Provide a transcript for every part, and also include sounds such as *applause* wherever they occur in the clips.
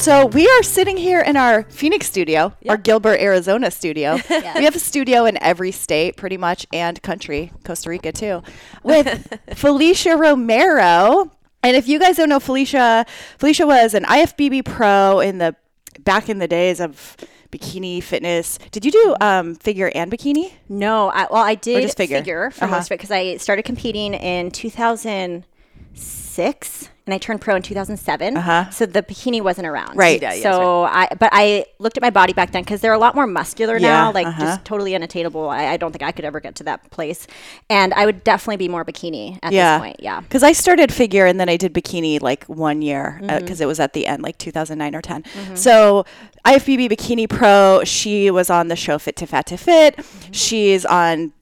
So we are sitting here in our Phoenix studio, our Gilbert, Arizona studio. *laughs* We have a studio in every state, pretty much, and country, Costa Rica too, with *laughs* Felicia Romero. And if you guys don't know Felicia, Felicia was an IFBB pro in the back in the days of bikini fitness. Did you do um, figure and bikini? No, I, well, I did just figure? figure, for Uh-huh. most of it because I started competing in 2006 and I turned pro in 2007. Uh-huh. So the bikini wasn't around. Right. Yeah, yeah, so I, but I looked at my body back then because they're a lot more muscular Yeah, now, like uh-huh. just totally unattainable. I, I don't think I could ever get to that place. And I would definitely be more bikini at yeah. this point. Yeah. Because I started figure and then I did bikini like one year because Mm-hmm. it was at the end, like 2009 or 10. So IFBB Bikini Pro, she was on the show Fit to Fat to Fit. Mm-hmm. She's on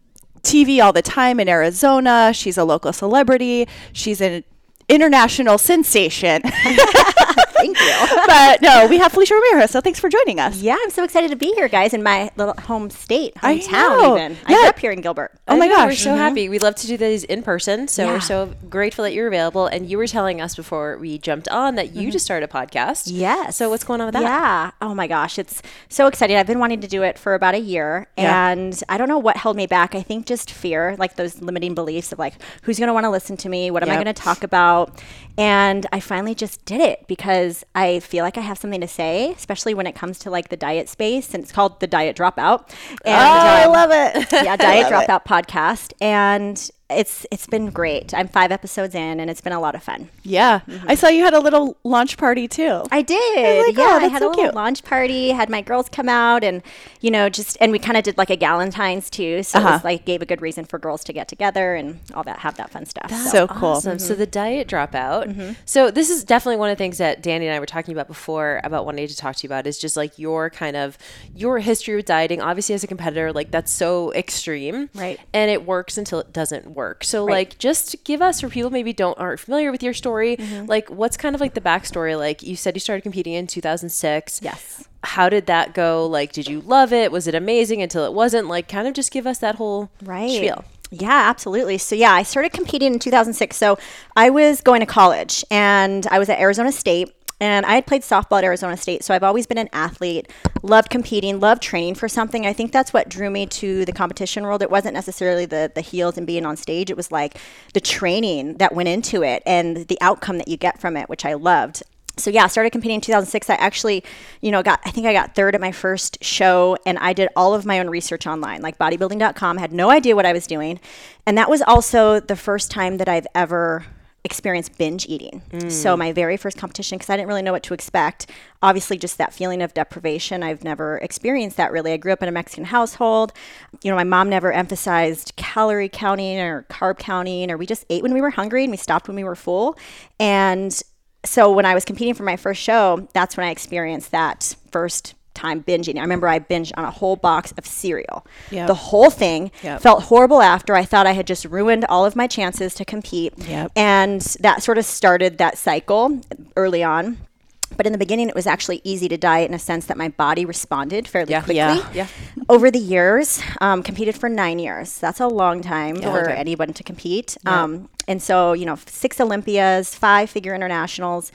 TV all the time in Arizona. She's a local celebrity. She's an international sensation. *laughs* Thank you. *laughs* but *laughs* no, we have Felicia Romero. So thanks for joining us. yeah, I'm so excited to be here, guys, in my little home state, I hometown, know. even. I Yeah. grew up here in Gilbert. Oh my I know, gosh. We're so mm-hmm. happy. We love to do these in person. So Yeah. we're so grateful that you're available. And you were telling us before we jumped on that you mm-hmm. just started a podcast. Yes. So what's going on with that? Yeah. Oh my gosh, it's so exciting. I've been wanting to do it for about a year, Yeah. and I don't know what held me back. I think just fear, like those limiting beliefs of like, who's going to want to listen to me? What am I going to talk about? And I finally just did it because I feel like I have something to say, especially when it comes to like the diet space, and it's called the Diet Dropout. And, Oh, I um, love it. yeah, *laughs* Diet Dropout podcast, and it's it's been great. I'm five episodes in, and it's been a lot of fun. Yeah. I saw you had a little launch party too. I did. like, yeah, oh, I had so a little cute. launch party. Had my girls come out, and you know, just and we kind of did like a Galentine's too. So it Uh-huh. was like gave a good reason for girls to get together and all that, have that fun stuff. so cool. Awesome. So the diet dropout. So this is definitely one of the things that Danny and I were talking about before about wanting to talk to you about is just like your kind of your history with dieting. Obviously, as a competitor, like that's so extreme, Right. And it works until it doesn't work. So like, just give us for people maybe don't aren't familiar with your story, mm-hmm. like what's kind of like the backstory? Like you said, you started competing in 2006. Yes. How did that go? Like, did you love it? Was it amazing until it wasn't? Like, kind of just give us that whole Right. spiel. Yeah, absolutely. So yeah, I started competing in 2006. So I was going to college and I was at Arizona State and I had played softball at Arizona State. So I've always been an athlete, loved competing, loved training for something. I think that's what drew me to the competition world. It wasn't necessarily the the heels and being on stage. It was like the training that went into it and the outcome that you get from it, which I loved so yeah, started competing in 2006. I actually, you know, got I think I got third at my first show, and I did all of my own research online, like bodybuilding.com. Had no idea what I was doing, and that was also the first time that I've ever experienced binge eating. So mm. my very first competition, because I didn't really know what to expect. Obviously, just that feeling of deprivation. I've never experienced that really. I grew up in a Mexican household. You know, my mom never emphasized calorie counting or carb counting, or we just ate when we were hungry and we stopped when we were full. And so when I was competing for my first show, that's when I experienced that first time binging. I remember I binged on a whole box of cereal. Yep. The whole thing Yep. felt horrible after. I thought I had just ruined all of my chances to compete. Yep. And that sort of started that cycle early on. But in the beginning, it was actually easy to diet in a sense that my body responded fairly quickly. Yeah. Yeah. Over the years, um, competed for nine years. That's a long time for long time. anyone to compete. Um, and so, you know, six Olympias, five figure internationals.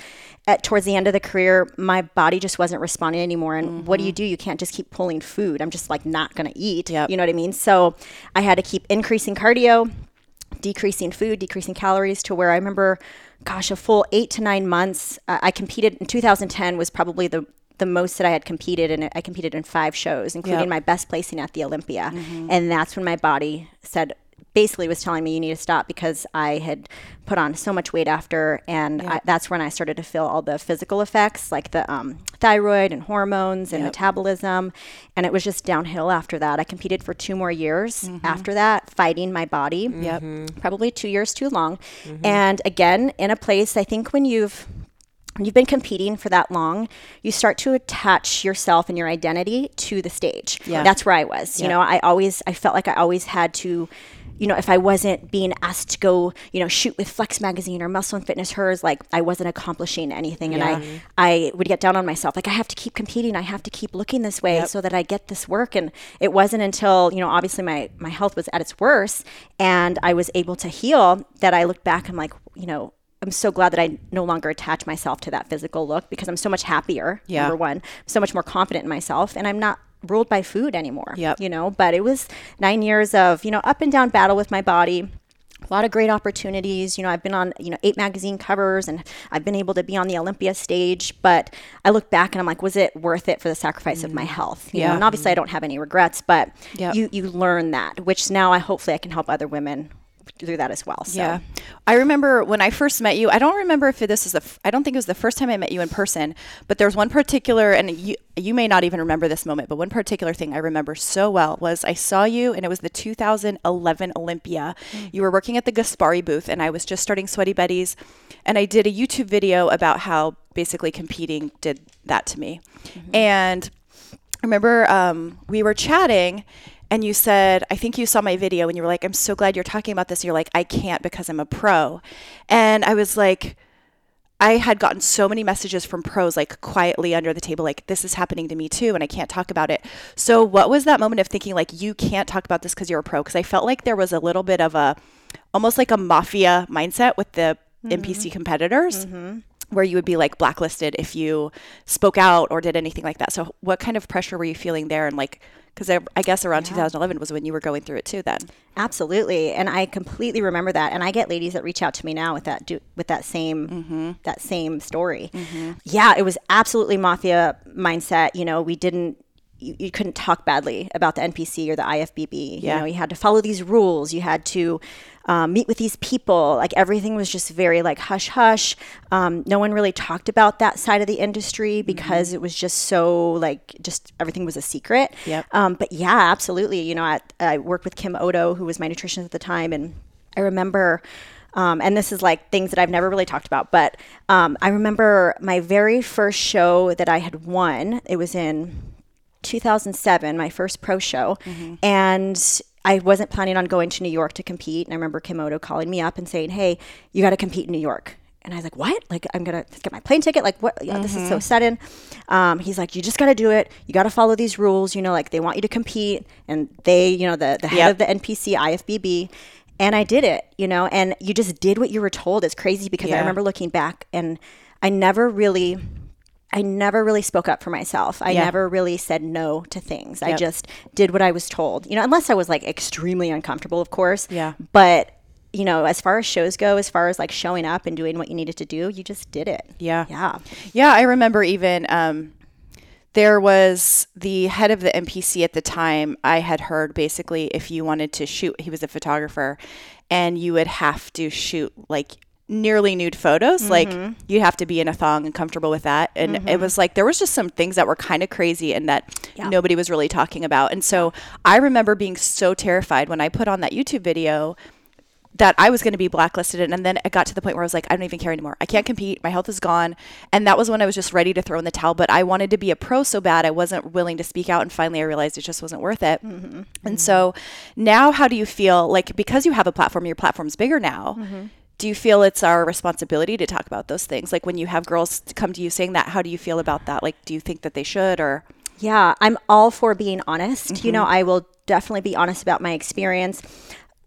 At towards the end of the career, my body just wasn't responding anymore. And what do you do? You can't just keep pulling food. I'm just like not going to eat. Yep. You know what I mean? So I had to keep increasing cardio, decreasing food, decreasing calories to where I remember, gosh, a full eight to nine months. Uh, I competed in 2010 was probably the the most that I had competed and I competed in five shows, including Yep. my best placing at the Olympia. And that's when my body said, basically was telling me you need to stop because I had put on so much weight after, and I, that's when I started to feel all the physical effects like the um, thyroid and hormones and metabolism, and it was just downhill after that. I competed for two more years mm-hmm. after that, fighting my body. Yep. Mm-hmm. Probably two years too long, mm-hmm. and again in a place I think when you've when you've been competing for that long, you start to attach yourself and your identity to the stage. Yeah. That's where I was. You know, I always I felt like I always had to you know, if I wasn't being asked to go, you know, shoot with Flex magazine or Muscle and Fitness hers, like I wasn't accomplishing anything. And I I would get down on myself. Like I have to keep competing. I have to keep looking this way so that I get this work. And it wasn't until, you know, obviously my my health was at its worst and I was able to heal that I looked back and like, you know, I'm so glad that I no longer attach myself to that physical look because I'm so much happier. Yeah. Number one, so much more confident in myself, and I'm not ruled by food anymore. Yep. You know, but it was nine years of you know up and down battle with my body. A lot of great opportunities. You know, I've been on you know eight magazine covers, and I've been able to be on the Olympia stage. But I look back and I'm like, was it worth it for the sacrifice of my mm. health? You know, Yeah. and obviously I mm. don't have any regrets, but Yep. you you learn that, which now I hopefully I can help other women through that as well. So. Yeah. I remember when I first met you, I don't remember if this is the, f- I don't think it was the first time I met you in person, but there was one particular, and you, you may not even remember this moment, but one particular thing I remember so well was I saw you and it was the 2011 Olympia. You were working at the Gaspari booth and I was just starting Sweaty Betties and I did a YouTube video about how basically competing did that to me. And I remember um, we were chatting and you said, I think you saw my video and you were like, I'm so glad you're talking about this. And you're like, I can't because I'm a pro. And I was like, I had gotten so many messages from pros, like quietly under the table, like, this is happening to me too, and I can't talk about it. So, what was that moment of thinking, like, you can't talk about this because you're a pro? Because I felt like there was a little bit of a, almost like a mafia mindset with the mm-hmm. NPC competitors mm-hmm. Where you would be like blacklisted if you spoke out or did anything like that. So, what kind of pressure were you feeling there? And like, because I, I guess around 2011 was when you were going through it too. Then, Absolutely, and I completely remember that. And I get ladies that reach out to me now with that do, with that same mm-hmm. that same story. Mm-hmm. Yeah, it was absolutely mafia mindset. You know, we didn't. You, you couldn't talk badly about the NPC or the IFBB. Yeah. You know, you had to follow these rules. You had to um, meet with these people. Like everything was just very like hush hush. Um, no one really talked about that side of the industry because it was just so like just everything was a secret. Yep. Um, but yeah, absolutely. You know, I, I worked with Kimoto, who was my nutritionist at the time, and I remember. Um, and this is like things that I've never really talked about, but um, I remember my very first show that I had won. It was in 2007, my first pro show, and I wasn't planning on going to New York to compete. And I remember Kimoto calling me up and saying, "Hey, you got to compete in New York." And I was like, "What? Like, I'm gonna get my plane ticket? Like, what? Yeah, This is so sudden." Um, he's like, "You just got to do it. You got to follow these rules. You know, like they want you to compete, and they, you know, the the head Yep. of the NPC IFBB." And I did it, you know, and you just did what you were told. It's crazy because I remember looking back and I never really I never really spoke up for myself. I Yeah. never really said no to things. I just did what I was told. You know, unless I was like extremely uncomfortable, of course. Yeah. But you know, as far as shows go, as far as like showing up and doing what you needed to do, you just did it. Yeah. Yeah. Yeah, I remember even um, there was the head of the NPC at the time. I had heard basically if you wanted to shoot, he was a photographer, and you would have to shoot like nearly nude photos. Like mm-hmm. you'd have to be in a thong and comfortable with that. And it mm-hmm. was like there was just some things that were kind of crazy and that nobody was really talking about. And so I remember being so terrified when I put on that YouTube video that I was going to be blacklisted. And then it got to the point where I was like, I don't even care anymore. I can't compete. My health is gone. And that was when I was just ready to throw in the towel. But I wanted to be a pro so bad, I wasn't willing to speak out. And finally, I realized it just wasn't worth it. Mm-hmm. And so now, how do you feel like because you have a platform, your platform's bigger now? Do you feel it's our responsibility to talk about those things? Like when you have girls come to you saying that, how do you feel about that? Like, do you think that they should or? Yeah, I'm all for being honest. You know, mm-hmm. I will definitely be honest about my experience.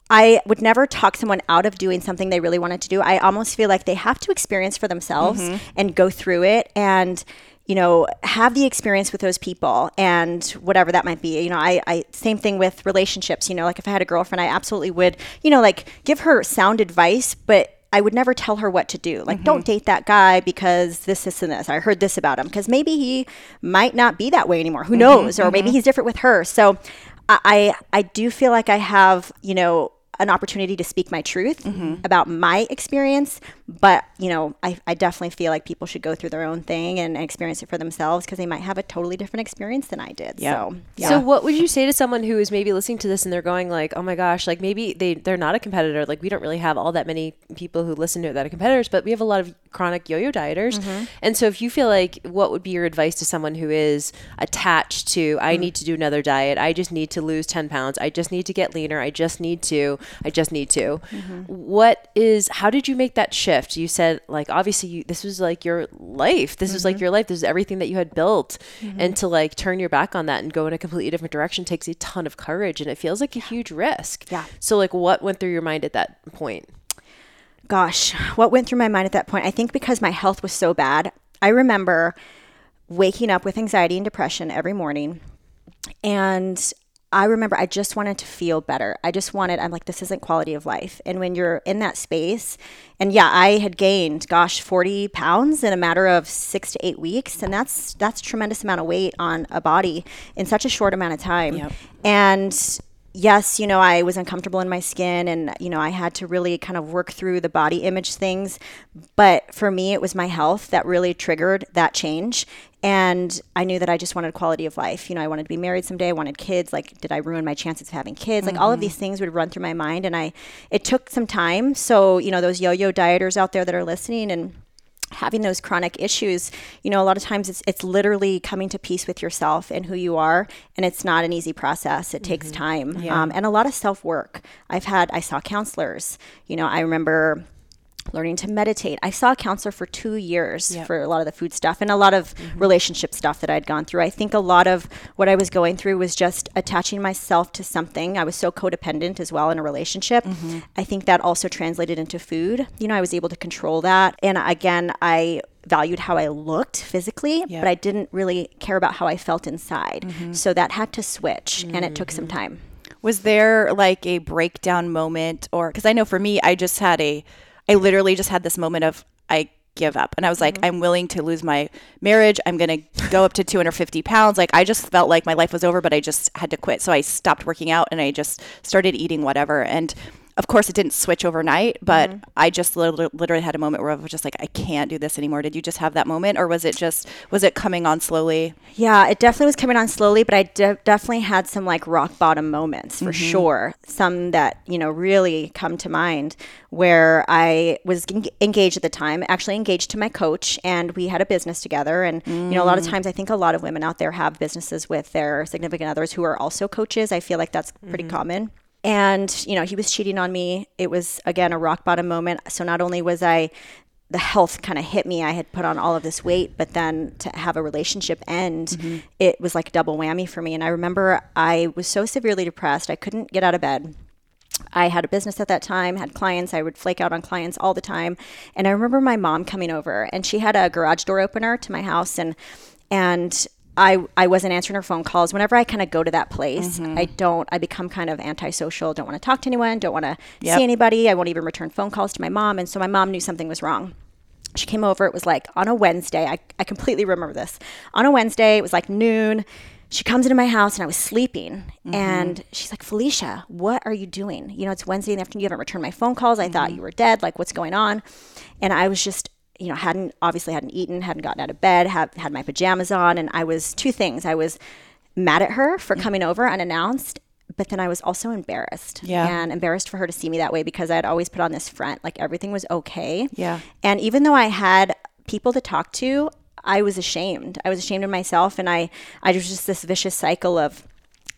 I would never talk someone out of doing something they really wanted to do. I almost feel like they have to experience for themselves mm-hmm. and go through it and you know have the experience with those people and whatever that might be you know I, I same thing with relationships you know like if i had a girlfriend i absolutely would you know like give her sound advice but I would never tell her what to do. Like, don't mm-hmm. date that guy because this, this, and this. I heard this about him because maybe he might not be that way anymore. Who mm-hmm. knows? Or maybe mm-hmm. he's different with her. So, I, I I do feel like I have, you know, an opportunity to speak my truth mm-hmm. about my experience. But, you know, I, I definitely feel like people should go through their own thing and experience it for themselves because they might have a totally different experience than I did. Yeah. So, yeah. So what would you say to someone who is maybe listening to this and they're going like, "Oh my gosh, like maybe they they're not a competitor. Like we don't really have all that many people who listen to it that are competitors, but we have a lot of chronic yo-yo dieters." Mm-hmm. And so if you feel like what would be your advice to someone who is attached to I mm. need to do another diet. I just need to lose 10 pounds. I just need to get leaner. I just need to. I just need to. Mm-hmm. What is how did you make that shift? You said like obviously you, this was like your life. This was like mm-hmm. your life. This is everything that you had built mm-hmm. and to like turn your back on that and go in a completely different direction takes a ton of courage and it feels like a huge risk. Yeah. So like what went through your mind at that point? gosh, what went through my mind at that point? I think because my health was so bad, I remember waking up with anxiety and depression every morning. And I remember I just wanted to feel better. I just wanted, I'm like, this isn't quality of life. And when you're in that space, and yeah, I had gained, gosh, 40 pounds in a matter of six to eight weeks. And that's, that's a tremendous amount of weight on a body in such a short amount of time. And yes, you know, I was uncomfortable in my skin and, you know, I had to really kind of work through the body image things. But for me, it was my health that really triggered that change. And I knew that I just wanted quality of life. You know, I wanted to be married someday. I wanted kids. Like, did I ruin my chances of having kids? Like, all of these things would run through my mind. And I, it took some time. So, you know, those yo yo dieters out there that are listening and, having those chronic issues you know a lot of times it's it's literally coming to peace with yourself and who you are and it's not an easy process it takes time um, and a lot of self work i've had i saw counselors you know i remember learning to meditate. I saw a counselor for two years for a lot of the food stuff and a lot of mm-hmm. relationship stuff that I'd gone through. I think a lot of what I was going through was just attaching myself to something. I was so codependent as well in a relationship. Mm-hmm. I think that also translated into food. You know, I was able to control that. And again, I valued how I looked physically, but I didn't really care about how I felt inside. Mm-hmm. So that had to switch and it took some time. Was there like a breakdown moment or because I know for me, I just had a, I literally just had this moment of I give up. And I was like, mm-hmm. I'm willing to lose my marriage. I'm going to go up to 250 pounds. Like I just felt like my life was over, but I just had to quit. So I stopped working out and I just started eating whatever. And of course, it didn't switch overnight, but mm-hmm. I just literally, literally had a moment where I was just like, I can't do this anymore. Did you just have that moment, or was it just was it coming on slowly? Yeah, it definitely was coming on slowly, but I de- definitely had some like rock bottom moments for mm-hmm. sure. Some that, you know, really come to mind where I was en- engaged at the time, actually engaged to my coach, and we had a business together. And, you know, a lot of mm. times I think a lot of women out there have businesses with their significant others who are also coaches. I feel like that's pretty mm-hmm. common. And, you know, he was cheating on me. It was, again, a rock bottom moment. So not only was I, the health kind of hit me, I had put on all of this weight, but then to have a relationship end, mm-hmm. it was like a double whammy for me. And I remember I was so severely depressed, I couldn't get out of bed. I had a business at that time, had clients. I would flake out on clients all the time. And I remember my mom coming over and she had a garage door opener to my house and and I, I wasn't answering her phone calls. Whenever I kind of go to that place, mm-hmm. I don't, I become kind of antisocial, don't want to talk to anyone, don't want to Yep. see anybody. I won't even return phone calls to my mom. And so my mom knew something was wrong. She came over, it was like on a Wednesday. I, I completely remember this. On a Wednesday, it was like noon. She comes into my house and I was sleeping. Mm-hmm. And she's like, Felicia, what are you doing? You know, it's Wednesday in the afternoon. You haven't returned my phone calls. I thought mm-hmm. you were dead. Like, what's going on? And I was just, you know, hadn't obviously hadn't eaten, hadn't gotten out of bed, have had my pajamas on. And I was two things. I was mad at her for coming over unannounced. But then I was also embarrassed. Yeah. And embarrassed for her to see me that way because I had always put on this front, like everything was okay. Yeah. And even though I had people to talk to, I was ashamed. I was ashamed of myself, and I, I was just this vicious cycle of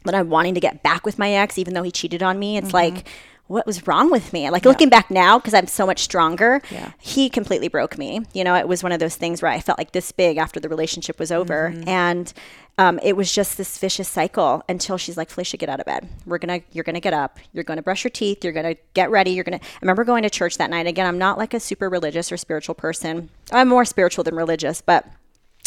that I'm wanting to get back with my ex, even though he cheated on me. It's mm-hmm. like, what was wrong with me? Like looking back now, because I'm so much stronger, Yeah. he completely broke me. You know, it was one of those things where I felt like this big after the relationship was over, and um, it was just this vicious cycle until she's like, Felicia, get out of bed. We're gonna, you're gonna get up. You're gonna brush your teeth. You're gonna get ready. You're gonna. I remember going to church that night. Again, I'm not like a super religious or spiritual person. I'm more spiritual than religious, but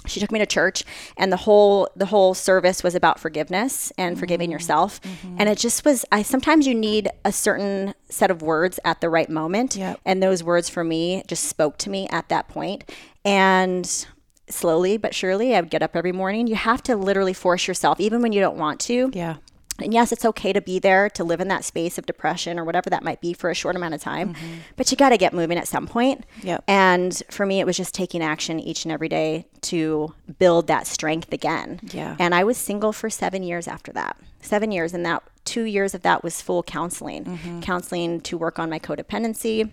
she took me to church and the whole the whole service was about forgiveness and forgiving mm-hmm. yourself. Mm-hmm. And it just was i sometimes you need a certain set of words at the right moment Yep. and those words for me just spoke to me at that point. And slowly but surely i would get up every morning. You have to literally force yourself even when you don't want to Yeah. And yes, it's okay to be there to live in that space of depression or whatever that might be for a short amount of time, mm-hmm. but you got to get moving at some point. Yep. And for me, it was just taking action each and every day to build that strength again. Yeah. And I was single for seven years after that. Seven years. And that two years of that was full counseling, mm-hmm. counseling to work on my codependency.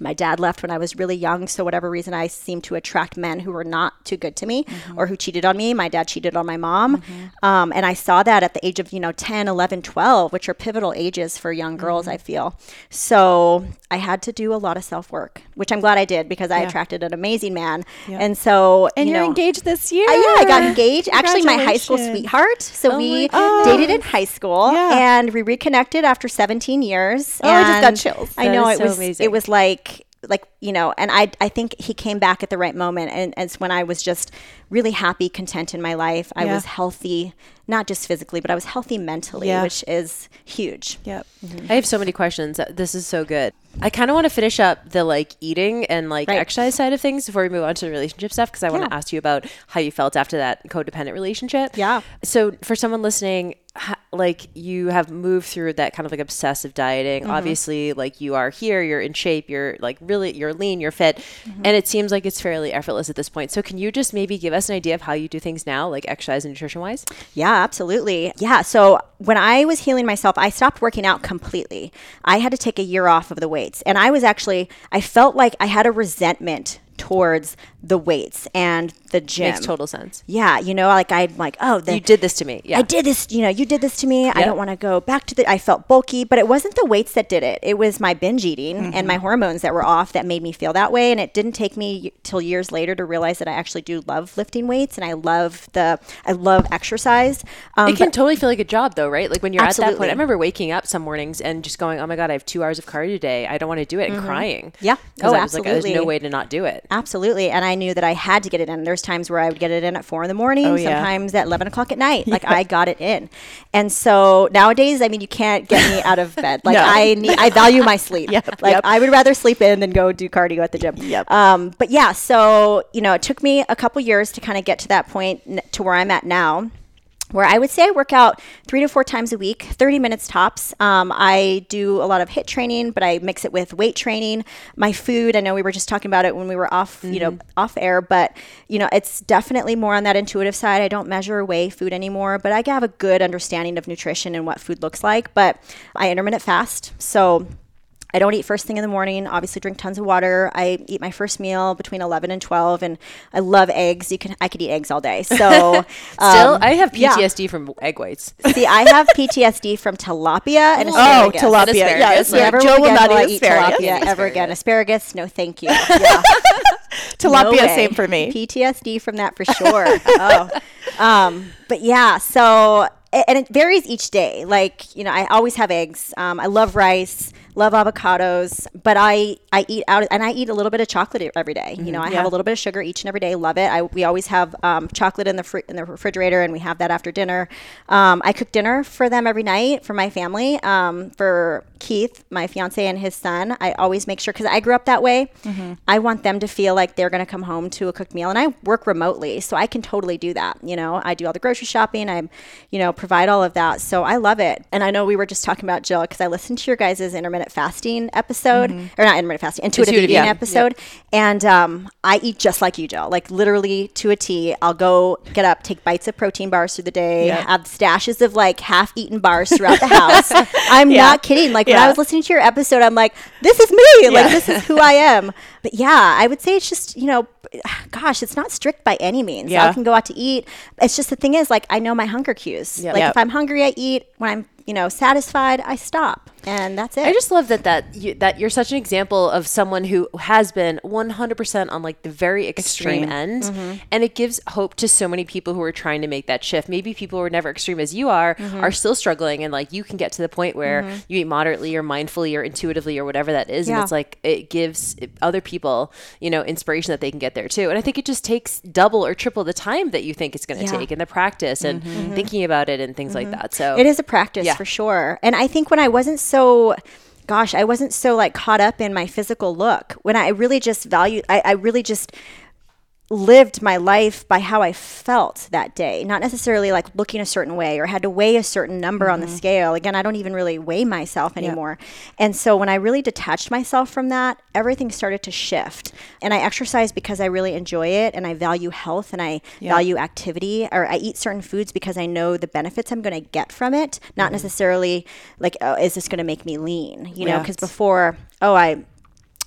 My dad left when I was really young, so whatever reason I seemed to attract men who were not too good to me or who cheated on me. My dad cheated on my mom. Um, and I saw that at the age of, you know, 10, 11, 12, which are pivotal ages for young girls, I feel. So I had to do a lot of self work, which I'm glad I did because I attracted an amazing man. And so, And you you're engaged this year. uh, yeah, I got engaged. Actually, my high school sweetheart. So we dated in high school, Yeah. and we reconnected after 17 years. Oh, I just got chills. I know it so was. amazing. It was like like you know and i i think he came back at the right moment and it's when i was just really happy content in my life i Yeah. was healthy not just physically but i was healthy mentally Yeah. which is huge Yep. Mm-hmm. I have so many questions. Uh, this is so good. I kind of want to finish up the like eating and like Right. exercise side of things before we move on to the relationship stuff because I want to ask you about how you felt after that codependent relationship. Yeah. So for someone listening, ha- like you have moved through that kind of like obsessive dieting. Mm-hmm. Obviously, like you are here, you're in shape, you're like really you're lean, you're fit, Mm-hmm. and it seems like it's fairly effortless at this point. So can you just maybe give us an idea of how you do things now, like exercise and nutrition wise? Yeah, absolutely. Yeah. So when I was healing myself, I stopped working out completely. I had to take a year off of the weights. And I was actually, I felt like I had a resentment towards the weights and the gym. Makes total sense. Yeah. You know, like I'm like, oh, the, You did this to me. Yeah. I did this, you know, you did this to me. I don't want to go back to the, I felt bulky, but it wasn't the weights that did it. It was my binge eating and Mm-hmm. my hormones that were off that made me feel that way. And it didn't take me till years later to realize that I actually do love lifting weights and I love the, I love exercise. Um, It can but- totally feel like a job though, right? Like when you're at that point. I remember waking up some mornings and just going, "Oh my god, I have two hours of cardio today. I don't want to do it," and crying. Mm-hmm. Yeah. Oh, I was like, "There's no way to not do it." Absolutely. And I knew that I had to get it in. There's times where I would get it in at four in the morning, Oh, yeah. sometimes at 11 o'clock at night. Like I got it in. And so nowadays, I mean, you can't get me out of bed. *laughs* Like No. I *laughs* need, I value my sleep. Yep, Like yep. I would rather sleep in than go do cardio at the gym. Yep. Um, but yeah, so, you know, it took me a couple years to kind of get to that point n- to where I'm at now where I would say I work out three to four times a week, 30 minutes tops. Um, I do a lot of HIIT training, but I mix it with weight training. My food, I know we were just talking about it when we were off, you know, off air, but you know, it's definitely more on that intuitive side. I don't measure weigh food anymore, but I have a good understanding of nutrition and what food looks like. But I intermittent fast, so I don't eat first thing in the morning. Obviously, drink tons of water. I eat my first meal between eleven and twelve, and I love eggs. You can I could eat eggs all day. So *laughs* Still, um, I have yeah. PTSD from egg whites. See, I have PTSD *laughs* from tilapia and asparagus. Oh, asparagus. tilapia. Yes. asparagus. Yeah. Joe will not eat asparagus. tilapia ever again. Asparagus, no, thank you. *laughs* Yeah. Tilapia, No same for me. PTSD from that for sure. oh, um, but yeah. So and it varies each day. Like you know, I always have eggs. Um, I love rice, love avocados, but I I eat out and I eat a little bit of chocolate every day. You know, I Yeah. have a little bit of sugar each and every day. Love it. I we always have um, chocolate in the fr- in the refrigerator, and we have that after dinner. Um, I cook dinner for them every night for my family. Um, for Keith, my fiance, and his son, I always make sure because I grew up that way. I want them to feel like they're going to come home to a cooked meal, and I work remotely, so I can totally do that. You know, I do all the grocery shopping. I, you know, provide all of that. So I love it. And I know we were just talking about Jill because I listened to your guys' intermittent fasting episode, or not intermittent fasting, intuitive, Intuitive eating eating. episode, and um, I eat just like you, Jill. Like literally to a T. I'll go get up, take bites of protein bars through the day, Yeah. have stashes of like half-eaten bars throughout the house. *laughs* I'm Yeah. not kidding. Like when I was listening to your episode, I'm like, this is me. Like this is who I *laughs* am. But yeah, I would say it's just you know, gosh, it's not strict by any means. Yeah. I can go out to eat. It's just the thing is like I know my hunger cues. Like Yep. if I'm hungry, I eat. When I'm you know satisfied, I stop, and that's it. I just love that that you, that you're such an example of someone who has been 100% on like the very extreme, Extreme. end, Mm-hmm. and it gives hope to so many people who are trying to make that shift. Maybe people who are never extreme as you are Mm-hmm. are still struggling, and like you can get to the point where you eat moderately or mindfully or intuitively or whatever that is, and it's like it gives other people you know inspiration that they can get there too. And I think it just takes double or triple the time that you think it's going to Yeah. Mm-hmm. take, and the practice and thinking about it and things like that. So It is a practice Yeah. for sure. And I think when I wasn't so gosh, I wasn't so like caught up in my physical look. When I really just value I, I really just lived my life by how I felt that day, not necessarily like looking a certain way or had to weigh a certain number mm-hmm. on the mm-hmm. scale. Again, I don't even really weigh myself anymore. Yep. And so when I really detached myself from that, everything started to shift. And I exercise because I really enjoy it and I value health and I yep. value activity or I eat certain foods because I know the benefits I'm going to get from it, not mm-hmm. necessarily like, oh, is this going to make me lean? You know, because before, oh, I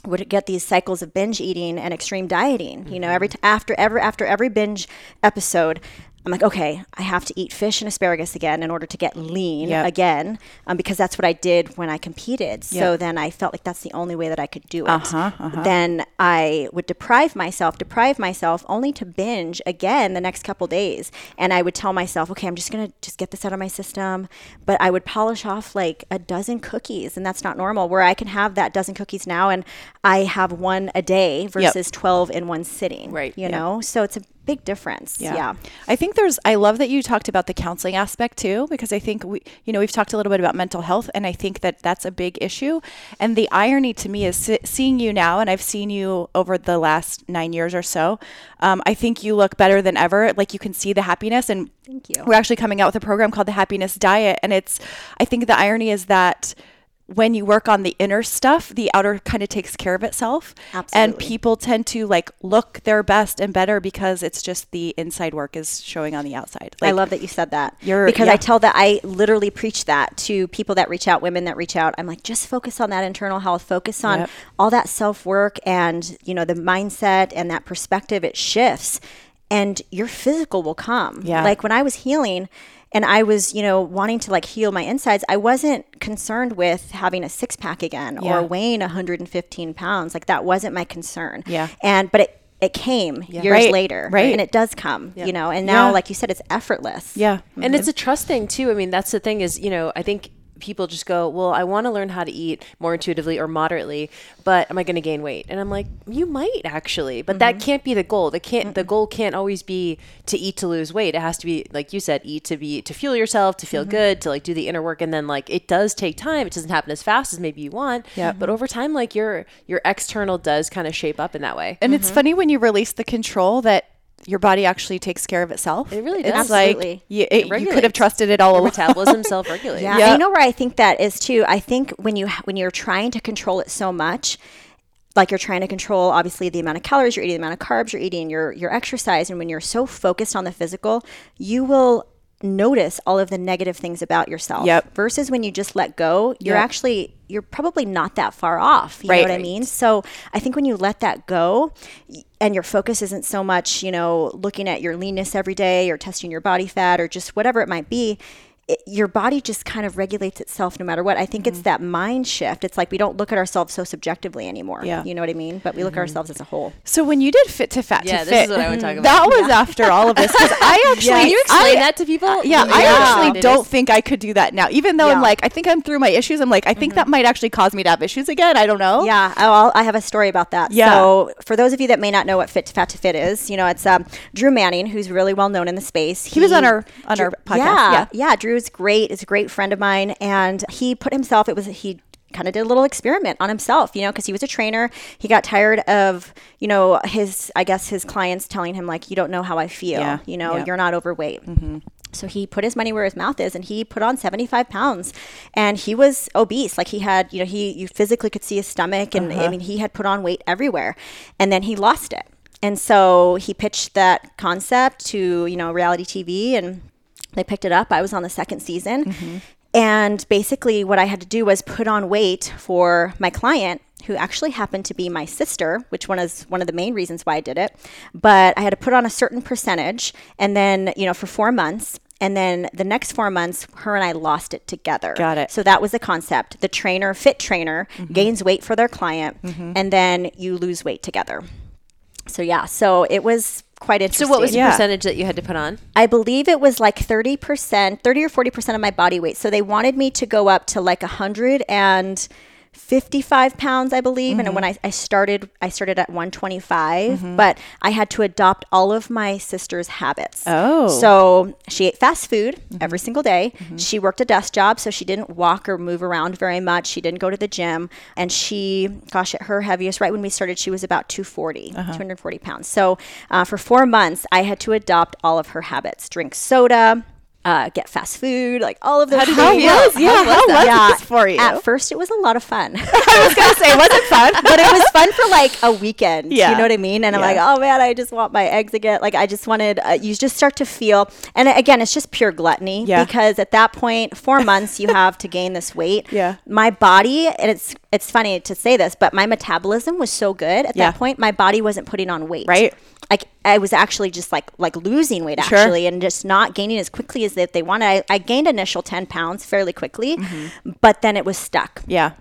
would get these cycles of binge eating and extreme dieting. You know, every t- after every after every binge episode, I'm like, okay, I have to eat fish and asparagus again in order to get lean yep. again, um, because that's what I did when I competed. So then I felt like that's the only way that I could do it. Uh-huh, uh-huh. Then I would deprive myself, deprive myself, only to binge again the next couple days. And I would tell myself, okay, I'm just gonna just get this out of my system. But I would polish off like a dozen cookies, and that's not normal. Where I can have that dozen cookies now, and I have one a day versus yep. twelve in one sitting. Right. You know, so it's a big difference. Yeah. yeah. I think there's, I love that you talked about the counseling aspect too, because I think we, you know, we've talked a little bit about mental health and I think that that's a big issue. And the irony to me is seeing you now, and I've seen you over the last nine years or so. Um, I think you look better than ever. Like you can see the happiness and thank you. We're actually coming out with a program called the happiness diet. And it's, I think the irony is that, when you work on the inner stuff, the outer kind of takes care of itself. Absolutely. And people tend to like look their best and better because it's just the inside work is showing on the outside. Like, I love that you said that. You're, because yeah. I tell that I literally preach that to people that reach out, women that reach out. I'm like, just focus on that internal health, focus on yep. all that self work and, you know, the mindset and that perspective. It shifts and your physical will come. Yeah. Like when I was healing, and I was, you know, wanting to like heal my insides, I wasn't concerned with having a six pack again yeah. or weighing 115 pounds. Like that wasn't my concern. Yeah. And, but it, it came yeah. years right. later. Right. And it does come, yeah. you know, and now, like you said, it's effortless. Yeah. Mm-hmm. And it's a trust thing too. I mean, that's the thing is, you know, I think people just go, well, I want to learn how to eat more intuitively or moderately, but am I going to gain weight? And I'm like, you might actually, but mm-hmm. that can't be the goal. The can't mm-hmm. the goal can't always be to eat to lose weight. It has to be like you said, eat to be to fuel yourself, to feel mm-hmm. good, to like do the inner work, and then like it does take time. It doesn't happen as fast as maybe you want. Yeah. But over time, like your your external does kind of shape up in that way. And it's mm-hmm. funny when you release the control that your body actually takes care of itself. It really does. It's Absolutely. like you, it, you could have trusted it all along. Metabolism self-regulates. *laughs* Yeah. yeah. you know where I think that is too. I think when you when you're trying to control it so much, like you're trying to control obviously the amount of calories you're eating, the amount of carbs you're eating, your your exercise, and when you're so focused on the physical, you will notice all of the negative things about yourself. Yep. Versus when you just let go, you're yep. actually you're probably not that far off. You right. know what I mean? So I think when you let that go and your focus isn't so much, you know, looking at your leanness every day or testing your body fat or just whatever it might be, it, your body just kind of regulates itself no matter what. I think mm-hmm. it's that mind shift. It's like we don't look at ourselves so subjectively anymore. Yeah. You know what I mean? But we look mm-hmm. at ourselves as a whole. So when you did fit to fat yeah, to this fit, is what I would talk about. That was yeah. after all of this because *laughs* I actually Can you explain I, that to people? Uh, yeah, yeah, I actually don't think I could do that now. Even though I'm like, I think I'm through my issues. I'm like, I think mm-hmm. that might actually cause me to have issues again. I don't know. Yeah, I'll, I have a story about that. Yeah. So for those of you that may not know what fit to fat to fit is, you know, it's um, Drew Manning, who's really well known in the space. He, he was on our on Drew, our podcast. Yeah, yeah, yeah. Drew's great. It's a great friend of mine, and he put himself. It was he kind of did a little experiment on himself, you know, because he was a trainer. He got tired of, you know, his, I guess, his clients telling him, like, you don't know how I feel, yeah. you know, you're not overweight. Mm-hmm. So he put his money where his mouth is and he put on 75 pounds and he was obese. Like he had, you know, he, you physically could see his stomach and uh-huh. I mean, he had put on weight everywhere and then he lost it. And so he pitched that concept to, you know, reality TV and they picked it up. I was on the second season. Mm-hmm. And basically, what I had to do was put on weight for my client, who actually happened to be my sister, which one is one of the main reasons why I did it. But I had to put on a certain percentage, and then you know for four months. And then the next four months, her and I lost it together. Got it. So that was the concept. The trainer, fit trainer, mm-hmm. gains weight for their client, mm-hmm. and then you lose weight together. So yeah, so it was quite interesting. So what was the yeah. percentage that you had to put on? I believe it was like 30%, 30 or 40% of my body weight. So they wanted me to go up to like 100 and 55 pounds, I believe. And mm-hmm. when I, I started, I started at 125, mm-hmm. but I had to adopt all of my sister's habits. Oh. So she ate fast food mm-hmm. every single day. She worked a desk job, so she didn't walk or move around very much. She didn't go to the gym. And she, gosh, at her heaviest, right when we started, she was about 240, uh-huh. 240 pounds. So uh, for four months, I had to adopt all of her habits drink soda. Uh, get fast food, like all of those. How things. was, yeah, how was Yeah, this for you? At first, it was a lot of fun. *laughs* I was gonna say, it was it fun? *laughs* but it was fun for like a weekend. Yeah. You know what I mean? And I'm like, oh man, I just want my eggs again. Like I just wanted, uh, you just start to feel, and again, it's just pure gluttony Yeah. because at that point, four months you have to gain this weight. Yeah. My body, and it's, it's funny to say this, but my metabolism was so good at Yeah. that point, my body wasn't putting on weight. Right. Like I was actually just like like losing weight Sure. actually, and just not gaining as quickly as that they wanted. I, I gained initial ten pounds fairly quickly, Mm-hmm. but then it was stuck. Yeah.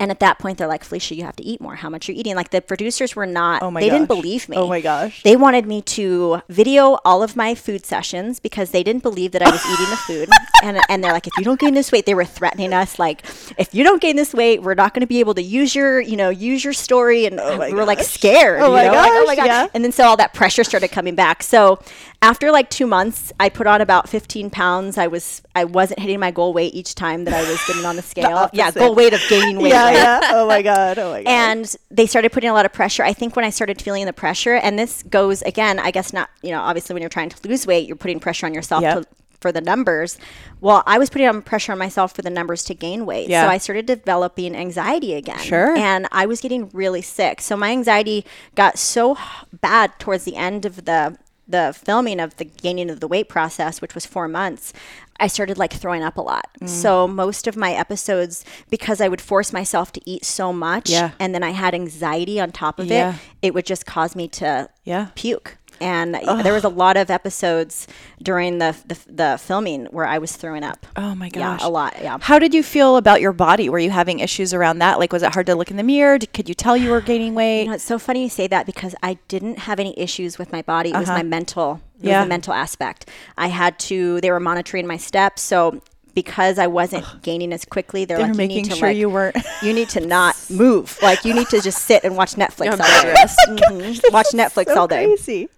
And at that point, they're like, Felicia, you have to eat more. How much are you're eating? Like the producers were not, Oh my they didn't believe me. Oh my gosh. They wanted me to video all of my food sessions because they didn't believe that I was eating the food. *laughs* And, and they're like, if you don't gain this weight, they were threatening us. Like, if you don't gain this weight, we're not going to be able to use your, you know, use your story. And oh we were like scared. Oh you my know? Like, oh my gosh, God. yeah. And then so all that pressure started coming back. So after like two months, I put on about 15 pounds. I was, I wasn't hitting my goal weight each time that I was getting on the *laughs* scale. yeah, goal weight of gaining weight. Yeah, yeah. *laughs* Oh my god. Oh my god. and they started putting a lot of pressure. I think when I started feeling the pressure, and this goes again, I guess not, you know, obviously when you're trying to lose weight, you're putting pressure on yourself Yep. to, for the numbers. Well, I was putting on pressure on myself for the numbers to gain weight. Yeah. So I started developing anxiety again. Sure. And I was getting really sick. So my anxiety got so bad towards the end of the the filming of the gaining of the weight process, which was four months, I started like throwing up a lot. Mm. So most of my episodes, because I would force myself to eat so much, Yeah. and then I had anxiety on top of Yeah. it, it would just cause me to Yeah. puke. And there was a lot of episodes during the, the the filming where I was throwing up. Oh my gosh, Yeah, a lot. Yeah. How did you feel about your body? Were you having issues around that? Like, was it hard to look in the mirror? Did, could you tell you were gaining *sighs* weight? You know, it's so funny you say that because I didn't have any issues with my body. It was my mental. It Uh-huh. Yeah. was the mental aspect. I had to. They were monitoring my steps, so because I wasn't gaining as quickly, they're They like, were you making need to sure like, you weren't- *laughs* You need to not *laughs* move. Like you need to just sit and watch *laughs* Netflix all day. Mhm. Watch Netflix so all day. Crazy.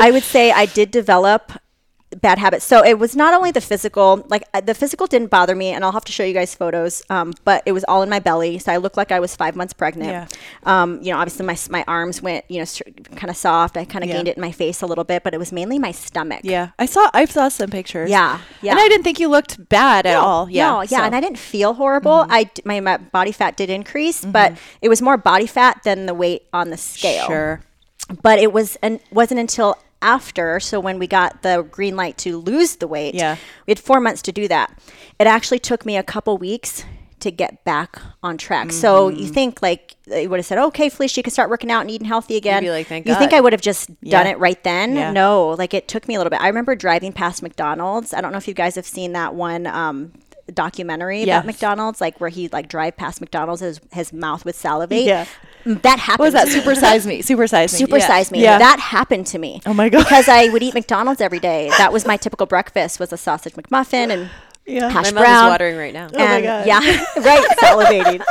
I would say I did develop bad habits. So it was not only the physical, like uh, the physical didn't bother me, and I'll have to show you guys photos. Um, but it was all in my belly, so I looked like I was five months pregnant. Yeah. Um, you know, obviously my my arms went, you know, kind of soft. I kind of Yeah. gained it in my face a little bit, but it was mainly my stomach. Yeah, I saw. I saw some pictures. Yeah, yeah. And I didn't think you looked bad at all. Yeah. No, yeah, so- Mm-hmm. and I didn't feel horrible. I d- my, my body fat did increase, but it was more body fat than the weight on the scale. Sure. But it was and wasn't until after so when we got the green light to lose the weight Yeah. we had four months to do that it actually took me a couple weeks to get back on track so Mm-hmm. you think like they would have said okay felicia you can start working out and eating healthy again like, "Thank you think i would have just done Yeah. it right then Yeah. no like it took me a little bit i remember driving past mcdonald's i don't know if you guys have seen that one um documentary Yes. about McDonald's, like where he like drive past McDonald's, his his mouth would salivate. Yeah. That happened. What was that? Super size me. Super size me. *laughs* Super yeah. size me. Yeah. That happened to me. Oh my God. Because I would *laughs* eat McDonald's every day. That was my typical breakfast was a sausage McMuffin and Yeah. hash My mouth is watering right now. Oh my God. yeah, *laughs* right, salivating.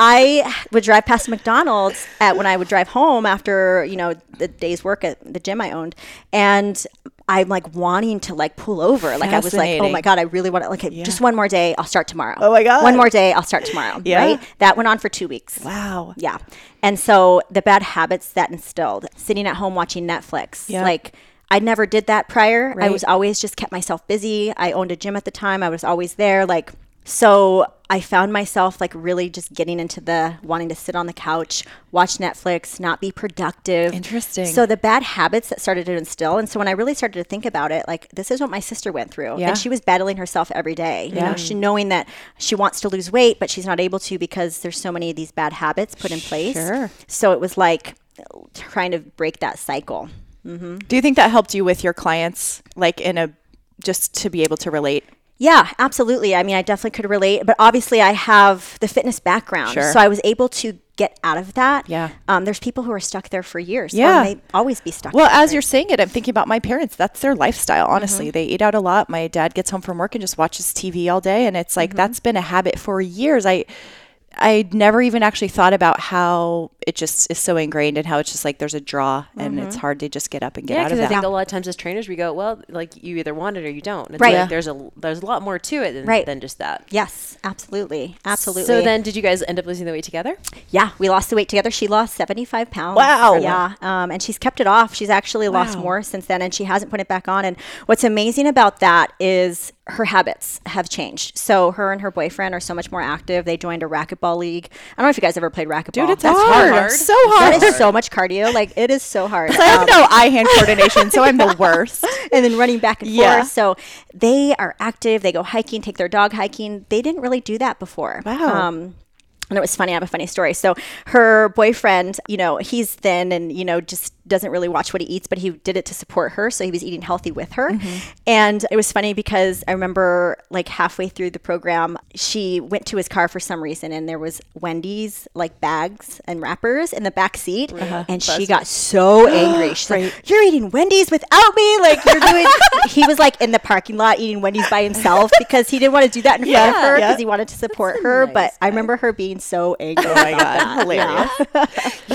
I would drive past McDonald's at when I would drive home after you know the day's work at the gym I owned, and I'm like wanting to like pull over. Like I was like, oh my god, I really want to. Like just one more day, I'll start tomorrow. Oh my God. one more day, I'll start tomorrow. *laughs* Yeah. right. That went on for two weeks. Wow. Yeah. And so the bad habits that instilled, sitting at home watching Netflix, Yeah. like I never did that prior. I was always just kept myself busy. I owned a gym at the time. I was always there. Like, so I found myself like really just getting into the wanting to sit on the couch, watch Netflix, not be productive. Interesting. So the bad habits that started to instill. And so when I really started to think about it, like this is what my sister went through. Yeah. And she was battling herself every day. You Yeah. know, she knowing that she wants to lose weight, but she's not able to because there's so many of these bad habits put in place. Sure. So it was like trying to break that cycle. Mm-hmm. Do you think that helped you with your clients, like in a just to be able to relate? Yeah, absolutely. I mean, I definitely could relate, but obviously I have the fitness background. Sure. So I was able to get out of that. Yeah. Um, there's people who are stuck there for years. Yeah. Um, or may always be stuck Well, as you're saying it, I'm thinking about my parents. That's their lifestyle, mm-hmm. honestly. They eat out a lot. My dad gets home from work and just watches TV all day. And it's like, mm-hmm. that's been a habit for years. I, I never even actually thought about how it just is so ingrained and how it's just like there's a draw and it's hard to just get up and get Yeah, out of because I think a lot of times as trainers we go, well, like you either want it or you don't. It's Right. like Yeah. there's a there's a lot more to it than, Right. than just that. Yes, absolutely. Absolutely. So then, did you guys end up losing the weight together? Yeah, we lost the weight together. She lost 75 pounds. Wow. Yeah. Um, and she's kept it off. She's actually lost more since then, and she hasn't put it back on. And what's amazing about that is her habits have changed. So her and her boyfriend are so much more active. They joined a racquetball league. I don't know if you guys ever played racquetball. Dude, it's That's hard. hard. So hard. That is so much cardio. Like it is so hard. I have Um, no eye hand coordination, so I'm the *laughs* worst. and then running back and Yeah. forth. So they are active. They go hiking, take their dog hiking. They didn't really do that before. Wow. Um, and it was funny. I have a funny story. So her boyfriend, you know, he's thin and you know just doesn't really watch what he eats, but he did it to support her. So he was eating healthy with her. Mm-hmm. And it was funny because I remember like halfway through the program, she went to his car for some reason, and there was Wendy's like bags and wrappers in the back seat, uh-huh. and she got so *gasps* angry. She's like, "You're eating Wendy's without me! Like you're doing." *laughs* he was like in the parking lot eating Wendy's by himself because he didn't want to do that in front of Yeah, her yeah. because he wanted to support her. but I remember her being so angry. Oh my God, *laughs* hilarious.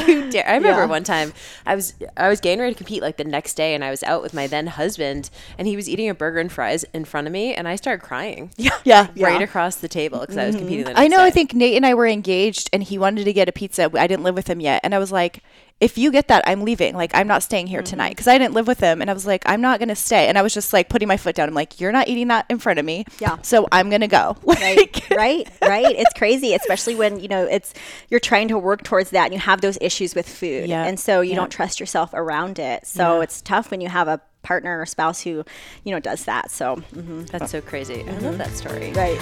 you dare. I remember Yeah. one time I was I was getting ready to compete like the next day, and I was out with my then husband, and he was eating a burger and fries in front of me, and I started crying. Yeah, *laughs* yeah. right across the table because I was mm-hmm. competing. The next I know. Day. I think Nate and I were engaged, and he wanted to get a pizza. I didn't live with him yet, and I was like, "If you get that, I'm leaving. Like, I'm not staying here tonight because I didn't live with him." And I was like, "I'm not gonna stay." And I was just like putting my foot down. I'm like, "You're not eating that in front of me. Yeah. So I'm gonna go." *laughs* right right right it's crazy especially when you know it's you're trying to work towards that and you have those issues with food Yeah. and so you Yeah. don't trust yourself around it so it's tough when you have a partner or spouse who you know does that so mhm. that's so crazy. I love that story. right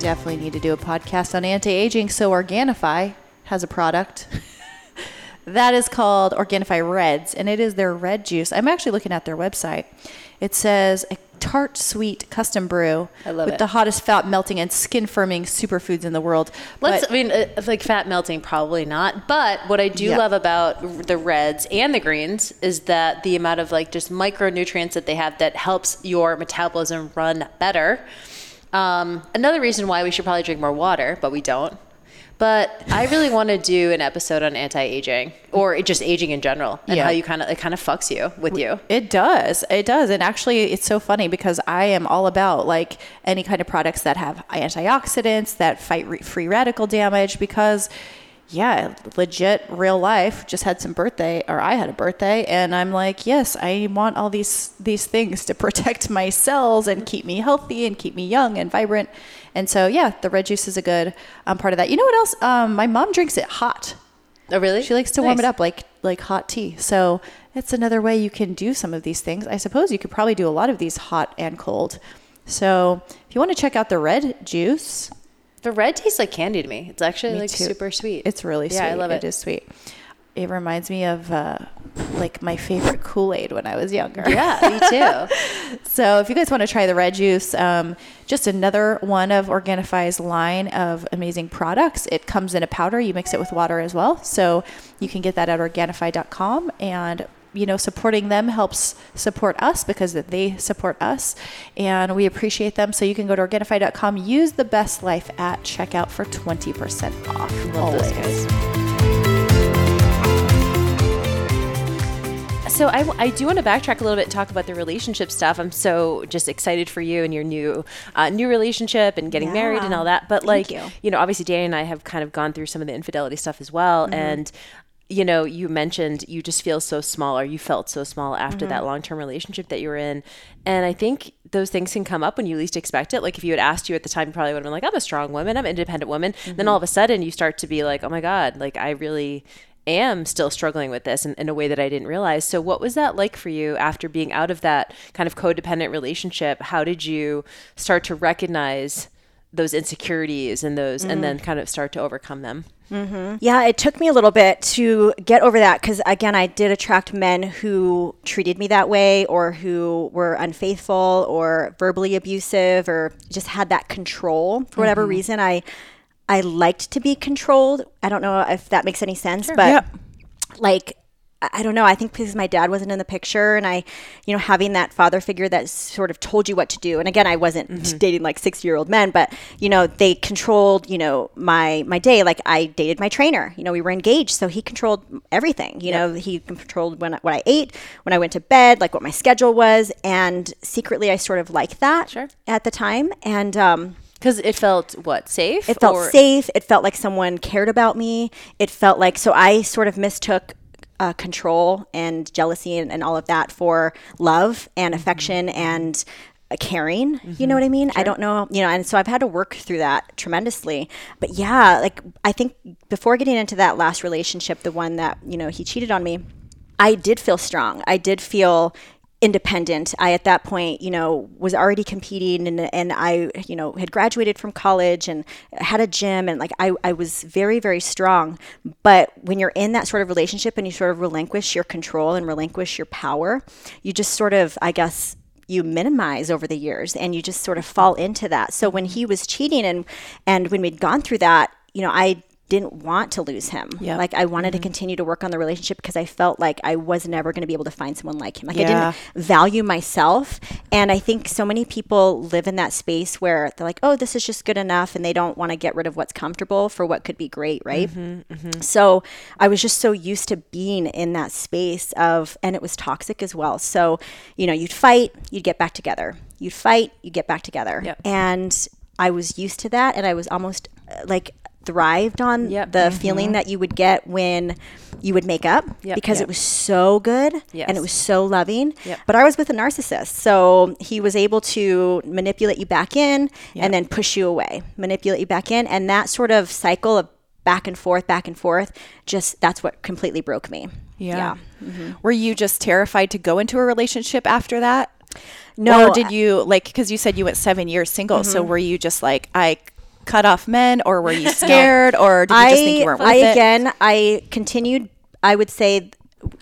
Definitely need to do a podcast on anti-aging. So Organifi has a product *laughs* that is called Organifi Reds, and it is their red juice. I'm actually looking at their website. It says a tart sweet custom brew love with it. the hottest fat melting and skin firming superfoods in the world. Let's. But- I mean, uh, like fat melting, probably not. But what I do Yeah. love about the reds and the greens is that the amount of like just micronutrients that they have that helps your metabolism run better. Um, another reason why we should probably drink more water, but we don't. But I really want to do an episode on anti-aging or just aging in general and Yeah. how you kind of it kind of fucks you with you. It does. It does. And actually, it's so funny because I am all about like any kind of products that have antioxidants that fight re- free radical damage because yeah, legit real life just had some birthday or I had a birthday and I'm like, yes, I want all these these things to *laughs* protect my cells and keep me healthy and keep me young and vibrant. And so yeah, the red juice is a good um, part of that. You know what else? Um, my mom drinks it hot. Oh, really? She likes to warm it up like like hot tea. So it's another way you can do some of these things. I suppose you could probably do a lot of these hot and cold. So if you want to check out the red juice, The red tastes like candy to me. It's actually me like too. super sweet. It's really sweet. Yeah, I love it. It is sweet. It reminds me of uh, like my favorite Kool Aid when I was younger. Yeah, me *laughs* too. So if you guys want to try the red juice, um, just another one of Organifi's line of amazing products. It comes in a powder. You mix it with water as well. So you can get that at Organifi.com and you know supporting them helps support us because they support us and we appreciate them so you can go to organifi.com use the best life at checkout for 20% off Love those always. So I, I do want to backtrack a little bit and talk about the relationship stuff. I'm so just excited for you and your new uh, new relationship and getting married and all that. But like you. you know, obviously Danny and I have kind of gone through some of the infidelity stuff as well. Mm-hmm. And you know, you mentioned you just feel so small or you felt so small after that mm-hmm. long term relationship that you were in. And I think those things can come up when you least expect it. Like if you had asked you at the time, you probably would have been like, I'm a strong woman, I'm an independent woman. Mm-hmm. Then all of a sudden you start to be like, oh my God, like I really am still struggling with this in, in a way that I didn't realize. So, what was that like for you after being out of that kind of codependent relationship? How did you start to recognize those insecurities and those, and mm-hmm. then kind of start to overcome them? Mm-hmm. Yeah, it took me a little bit to get over that because, again, I did attract men who treated me that way or who were unfaithful or verbally abusive or just had that control for whatever mm-hmm. reason. I I liked to be controlled. I don't know if that makes any sense, but Yeah. like I don't know. I think because my dad wasn't in the picture, and I, you know, having that father figure that sort of told you what to do. And again, I wasn't Mm-hmm. *laughs* dating like six year old men, but you know, they controlled, you know, my my day. Like I dated my trainer. You know, we were engaged, so he controlled everything. You know, he controlled when what I ate, when I went to bed, like what my schedule was, and secretly, I sort of liked that Sure. at the time, and. um Because it felt what safe. it felt or- safe. It felt like someone cared about me. It felt like so I sort of mistook uh, control and jealousy and, and all of that for love and affection and uh, caring. You know what I mean? I don't know. You know, and so I've had to work through that tremendously. But yeah, like I think before getting into that last relationship, the one that you know he cheated on me, I did feel strong. I did feel independent. I at that point, you know, was already competing and and I, you know, had graduated from college and had a gym and like I, I was very, very strong. But when you're in that sort of relationship and you sort of relinquish your control and relinquish your power, you just sort of, I guess, you minimize over the years and you just sort of fall into that. So when he was cheating and and when we'd gone through that, you know, I didn't want to lose him. Yep. Like I wanted to mm-hmm. continue to work on the relationship because I felt like I was never going to be able to find someone like him. Like I didn't value myself. And I think so many people live in that space where they're like, oh, this is just good enough. And they don't want to get rid of what's comfortable for what could be great, right? Mm-hmm, mm-hmm. So I was just so used to being in that space of, and it was toxic as well. So, you know, you'd fight, you'd get back together. You'd fight, you'd get back together. Yep. And I was used to that. And I was almost uh, like, thrived on Yep. the feeling that you would get when you would make up Yep. because Yep. it was so good and it was so loving. But I was with a narcissist. So he was able to manipulate you back in and then push you away, manipulate you back in. And that sort of cycle of back and forth, back and forth, just that's what completely broke me. Yeah. Were you just terrified to go into a relationship after that? No, Or did you like because you said you went seven years single? Mm-hmm. So were you just like I cut off men, or were you *laughs* scared, or did you just think you weren't worth it? I it? again, I continued. I would say,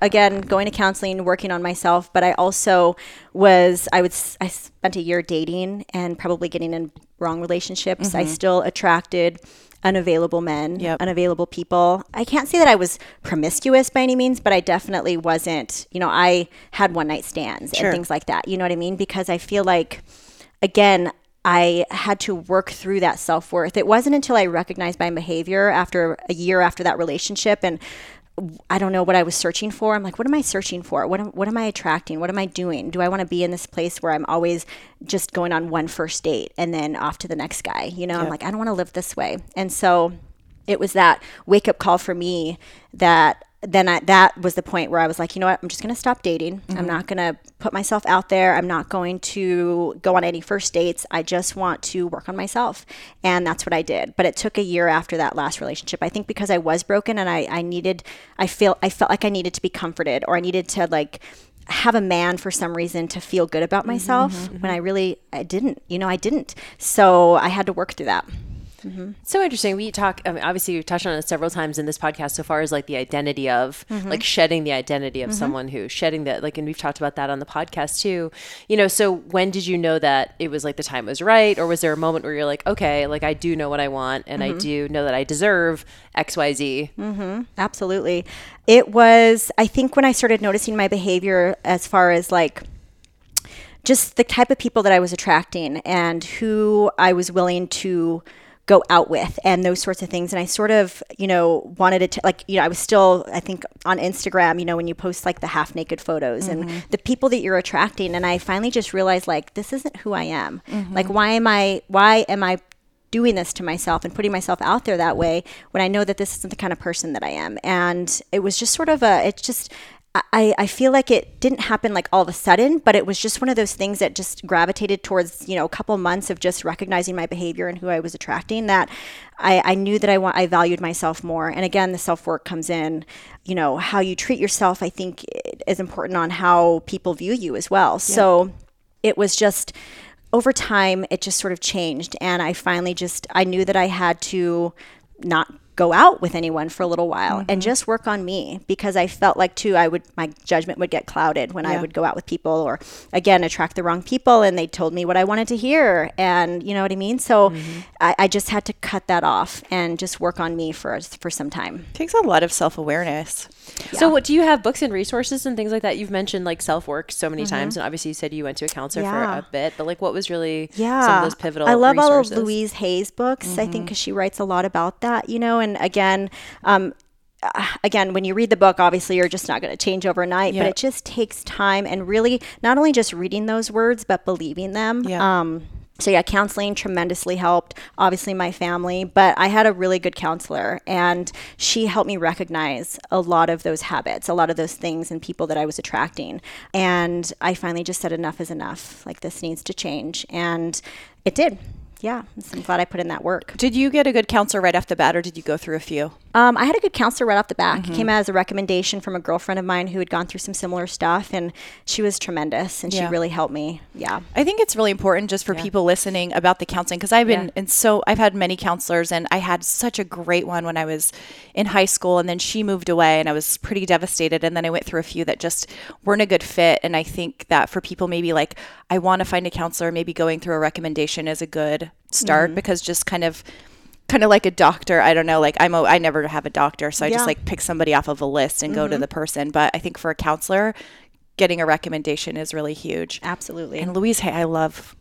again, going to counseling, working on myself. But I also was. I would. i spent a year dating and probably getting in wrong relationships. I still attracted unavailable men, Mm-hmm. Yep. unavailable people. I can't say that I was promiscuous by any means, but I definitely wasn't. You know, I had one night stands Sure. and things like that. You know what I mean? Because I feel like, again. I had to work through that self worth. It wasn't until I recognized my behavior after a year after that relationship and I don't know what I was searching for. I'm like, what am I searching for? What am, what am I attracting? What am I doing? Do I want to be in this place where I'm always just going on one first date and then off to the next guy? You know, I'm like, I don't want to live this way. And so it was that wake up call for me that then I, that was the point where I was like, you know what? I'm just going to stop dating. I'm mm-hmm. not going to put myself out there. I'm not going to go on any first dates. I just want to work on myself. And that's what I did. But it took a year after that last relationship. I think because I was broken and I, I needed, I feel, I felt like I needed to be comforted or I needed to like, have a man for some reason to feel good about mm-hmm, myself mm-hmm, when I really I didn't you know I didn't so I had to work through that Mm-hmm. So interesting. We talk. I mean, obviously, we've touched on it several times in this podcast so far as like the identity of mm-hmm. like shedding the identity of mm-hmm. someone who shedding that like, and we've talked about that on the podcast too. You know, so when did you know that it was like the time was right, or was there a moment where you're like, okay, like I do know what I want, and I do know that I deserve X, Y, Z. Absolutely. It was, I think, when I started noticing my behavior as far as like just the type of people that I was attracting and who I was willing to go out with and those sorts of things. And I sort of, you know, wanted it to, like, you know, I was still, I think, on Instagram, you know, when you post like the half naked photos and mm-hmm. the people that you're attracting. And I finally just realized, like, this isn't who I am. Mm-hmm. Like, why am I, why am I doing this to myself and putting myself out there that way when I know that this isn't the kind of person that I am. And it was just sort of a, it's just, I, I feel like it didn't happen like all of a sudden, but it was just one of those things that just gravitated towards, you know, a couple months of just recognizing my behavior and who I was attracting that I, I knew that I want, I valued myself more. And again, the self work comes in, you know, how you treat yourself, I think is important on how people view you as well. So it was just, over time it just sort of changed and i finally just i knew that i had to not go out with anyone for a little while and mm-hmm. just work on me because I felt like too I would my judgment would get clouded when I would go out with people or again attract the wrong people and they told me what I wanted to hear and you know what I mean so mm-hmm. I, I just had to cut that off and just work on me for for some time takes a lot of self awareness. So, what do you have books and resources and things like that? You've mentioned like self work so many mm-hmm. times, and obviously you said you went to a counselor Mm-hmm. Yeah. for a bit. But like, what was really yeah some of those pivotal? i love resources? all of louise hay's books i think because she writes a lot about that you know and again um uh, again when you read the book obviously you're just not going to change overnight but it just takes time and really not only just reading those words but believing them. Yeah. um so yeah counseling tremendously helped obviously my family but i had a really good counselor and she helped me recognize a lot of those habits a lot of those things and people that i was attracting. And i finally just said enough is enough. Like this needs to change. And it did yeah i'm glad i put in that work Did you get a good counselor right off the bat, or did you go through a few? Um, I had a good counselor right off the back. Mm-hmm. It came as a recommendation from a girlfriend of mine who had gone through some similar stuff, and she was tremendous, and she really helped me. Yeah. I think it's really important just for people listening about the counseling because I've been in so I've had many counselors and I had such a great one when I was in high school and then she moved away and I was pretty devastated and then I went through a few that just weren't a good fit and I think that for people maybe like I want to find a counselor maybe going through a recommendation is a good start because just kind of kind of like a doctor i don't know like i'm a, i never have a doctor so i Yeah. just like pick somebody off of a list and go to the person but i think for a counselor getting a recommendation is really huge Absolutely. and Louise Hay, I love.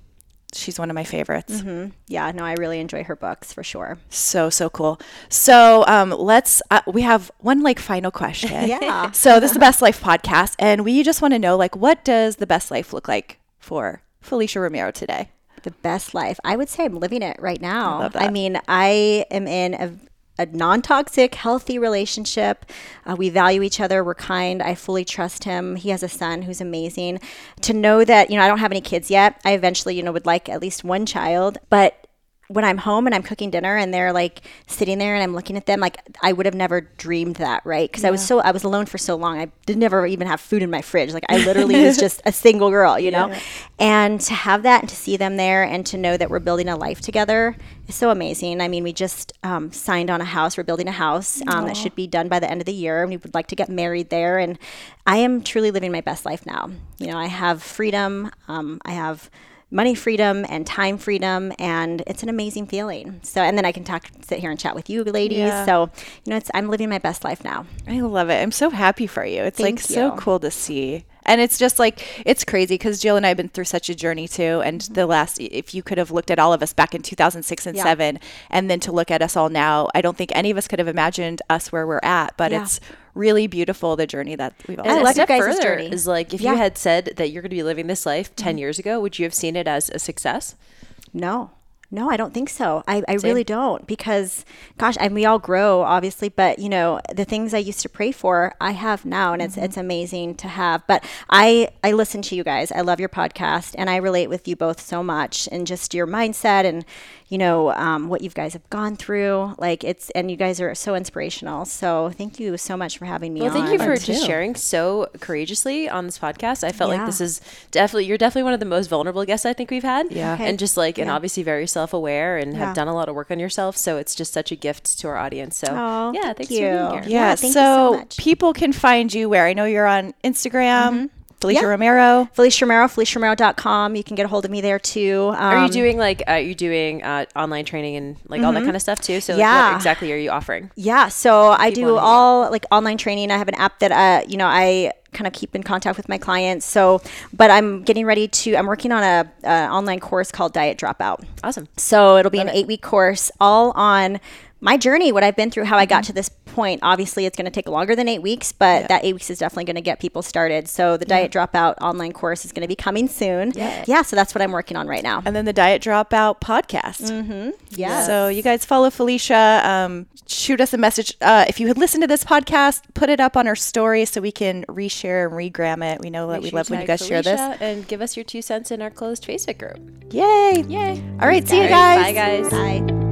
She's one of my favorites. yeah, no, I really enjoy her books for sure. So so cool. So um, let's. Uh, we have one like final question. *laughs* Yeah. *laughs* So this is the Best Life podcast, and we just want to know like what does the best life look like for Felicia Romero today? The best life. I would say I'm living it right now. love I mean, I am in a, a non toxic, healthy relationship. Uh, we value each other. We're kind. I fully trust him. He has a son who's amazing. To know that, you know, I don't have any kids yet. I eventually, you know, would like at least one child. But when I'm home and I'm cooking dinner and they're like sitting there and I'm looking at them, like I would have never dreamed that, right? Because I was so I was alone for so long. I did never even have food in my fridge. Like I *laughs* literally was just a single girl, you know. And to have that and to see them there and to know that we're building a life together is so amazing. I mean, we just um, signed on a house. We're building a house um, that should be done by the end of the year, and we would like to get married there. And I am truly living my best life now. You know, I have freedom. Um, I have money freedom and time freedom and it's an amazing feeling so and then i can talk sit here and chat with you ladies Yeah. so you know it's i'm living my best life now I love it. I'm so happy for you. It's like Thank so cool to see. And it's just like it's crazy because Jill and I have been through such a journey too. And mm-hmm. the last, if you could have looked at all of us back in 2006 and Yeah. seven, and then to look at us all now, I don't think any of us could have imagined us where we're at. But Yeah. it's really beautiful the journey that we've all. I And done. a love step you guys' further journey. is like if Yeah. you had said that you're going to be living this life 10 mm-hmm. years ago, would you have seen it as a success? No, no, I don't think so. I, I really don't because, gosh, and we all grow, obviously, but you know, the things I used to pray for, I have now, and it's mm-hmm. it's amazing to have. But I I listen to you guys. I love your podcast, and I relate with you both so much, and just your mindset and you know um, what you guys have gone through. Like it's, and you guys are so inspirational. So thank you so much for having me Well, on. thank you for too. just sharing so courageously on this podcast. I felt like this is definitely you're definitely one of the most vulnerable guests I think we've had. Yeah. Okay. and just like and obviously very self aware and Yeah. have done a lot of work on yourself. So it's just such a gift to our audience. So Aw, yeah, thank thanks you. for being here. Yeah, Yeah, thank you so, so much. people can find you where I know you're on Instagram, Felicia Yeah. Romero. Felicia Romero, FeliciaRomero.com. You can get a hold of me there too. Are you Um, doing like are you doing uh, online training and like all that kind of stuff too? So like, Yeah. what exactly are you offering? Yeah, so I do all like online training. I have an app that uh, you know, I kind of keep in contact with my clients. So, but I'm getting ready to. I'm working on a, a online course called Diet Dropout. Awesome. So it'll be an eight week course, all on my journey, what I've been through, how I Mm-hmm. got to this point. Obviously, it's going to take longer than eight weeks, but that eight weeks is definitely going to get people started. So the Diet Dropout online course is going to be coming soon. Yeah, yeah, so that's what I'm working on right now. And then the Diet Dropout podcast. Mm-hmm. Yeah. So you guys follow Felicia. Um, shoot us a message. Uh, if you had listened to this podcast, put it up on our story so we can reshare and regram it. We know that we sure love when you tag guys share this. And give us your two cents in our closed Facebook group. Yay. Yay. All right. See you guys. Bye guys. Bye.